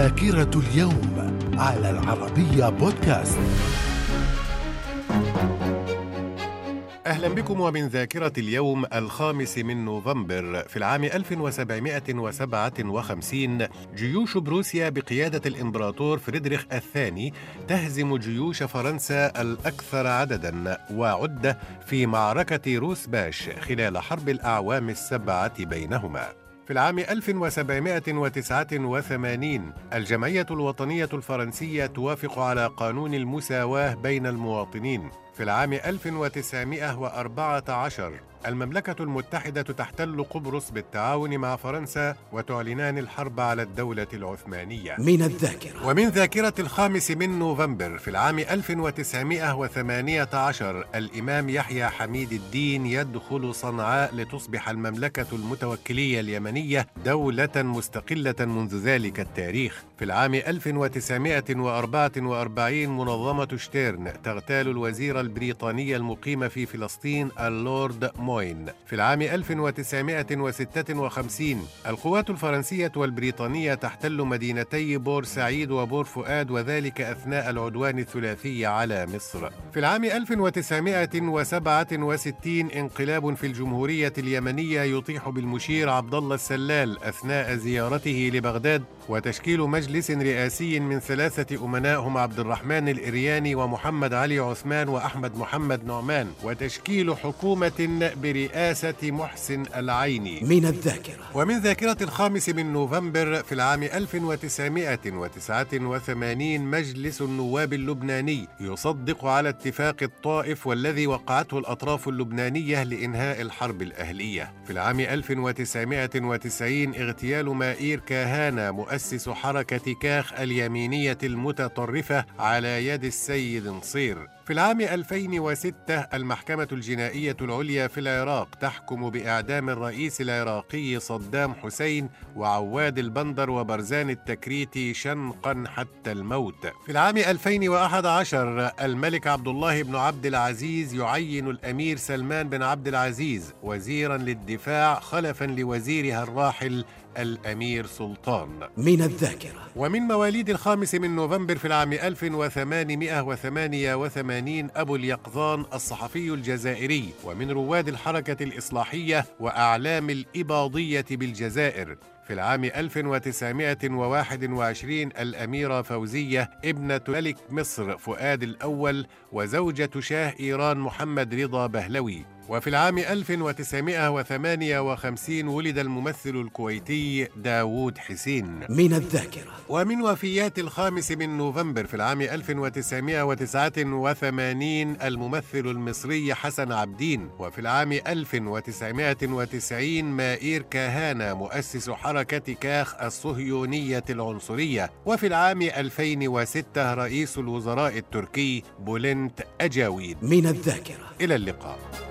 ذاكرة اليوم على العربية بودكاست. أهلا بكم ومن ذاكرة اليوم الخامس من نوفمبر في العام 1757 جيوش بروسيا بقيادة الإمبراطور فريدريخ الثاني تهزم جيوش فرنسا الأكثر عددا وعدة في معركة روس باش خلال حرب الأعوام السبعة بينهما. في العام 1789 الجمعية الوطنية الفرنسية توافق على قانون المساواة بين المواطنين. في العام 1914 المملكة المتحدة تحتل قبرص بالتعاون مع فرنسا وتعلنان الحرب على الدولة العثمانية. من الذاكرة. ومن ذاكرة الخامس من نوفمبر في العام 1918 الإمام يحيى حميد الدين يدخل صنعاء لتصبح المملكة المتوكلية اليمنية دولة مستقلة منذ ذلك التاريخ. في العام 1944 منظمة شتيرن تغتال الوزير البريطاني المقيم في فلسطين اللورد موين. في العام 1956 القوات الفرنسية والبريطانية تحتل مدينتي بورسعيد وبور فؤاد وذلك أثناء العدوان الثلاثي على مصر. في العام 1967 انقلاب في الجمهورية اليمنية يطيح بالمشير عبد الله السلال أثناء زيارته لبغداد وتشكيل مجلس رئاسي من ثلاثة أمناء هم عبد الرحمن الإرياني ومحمد علي عثمان وأحمد محمد نعمان وتشكيل حكومة برئاسة محسن العيني. من الذاكرة. ومن ذاكرة الخامس من نوفمبر في العام 1989 مجلس النواب اللبناني يصدق على اتفاق الطائف والذي وقعته الأطراف اللبنانية لإنهاء الحرب الأهلية. في العام 1990 اغتيال مائير كاهانا مؤسس حركة كاخ اليمينية المتطرفة على يد السيد نصير. في العام 2006 المحكمة الجنائية العليا في العراق تحكم بإعدام الرئيس العراقي صدام حسين وعواد البندر وبرزان التكريتي شنقا حتى الموت. في العام 2011 الملك عبد الله بن عبد العزيز يعين الأمير سلمان بن عبد العزيز وزيرا للدفاع خلفا لوزيرها الراحل الأمير سلطان. من الذاكرة. ومن مواليد الخامس من نوفمبر في العام 1888 أبو اليقظان الصحفي الجزائري. ومن رواد الحركة الإصلاحية وأعلام الإباضية بالجزائر. في العام 1921 الأميرة فوزية ابنة ملك مصر فؤاد الأول وزوجة شاه إيران محمد رضا بهلوي. وفي العام 1958 ولد الممثل الكويتي داوود حسين. من الذاكرة. ومن وفيات الخامس من نوفمبر في العام 1989 الممثل المصري حسن عبدين وفي العام 1990 مائير كاهانا مؤسس حركة كاخ الصهيونية العنصرية وفي العام 2006 رئيس الوزراء التركي بولنت أجاويد. من الذاكرة. إلى اللقاء.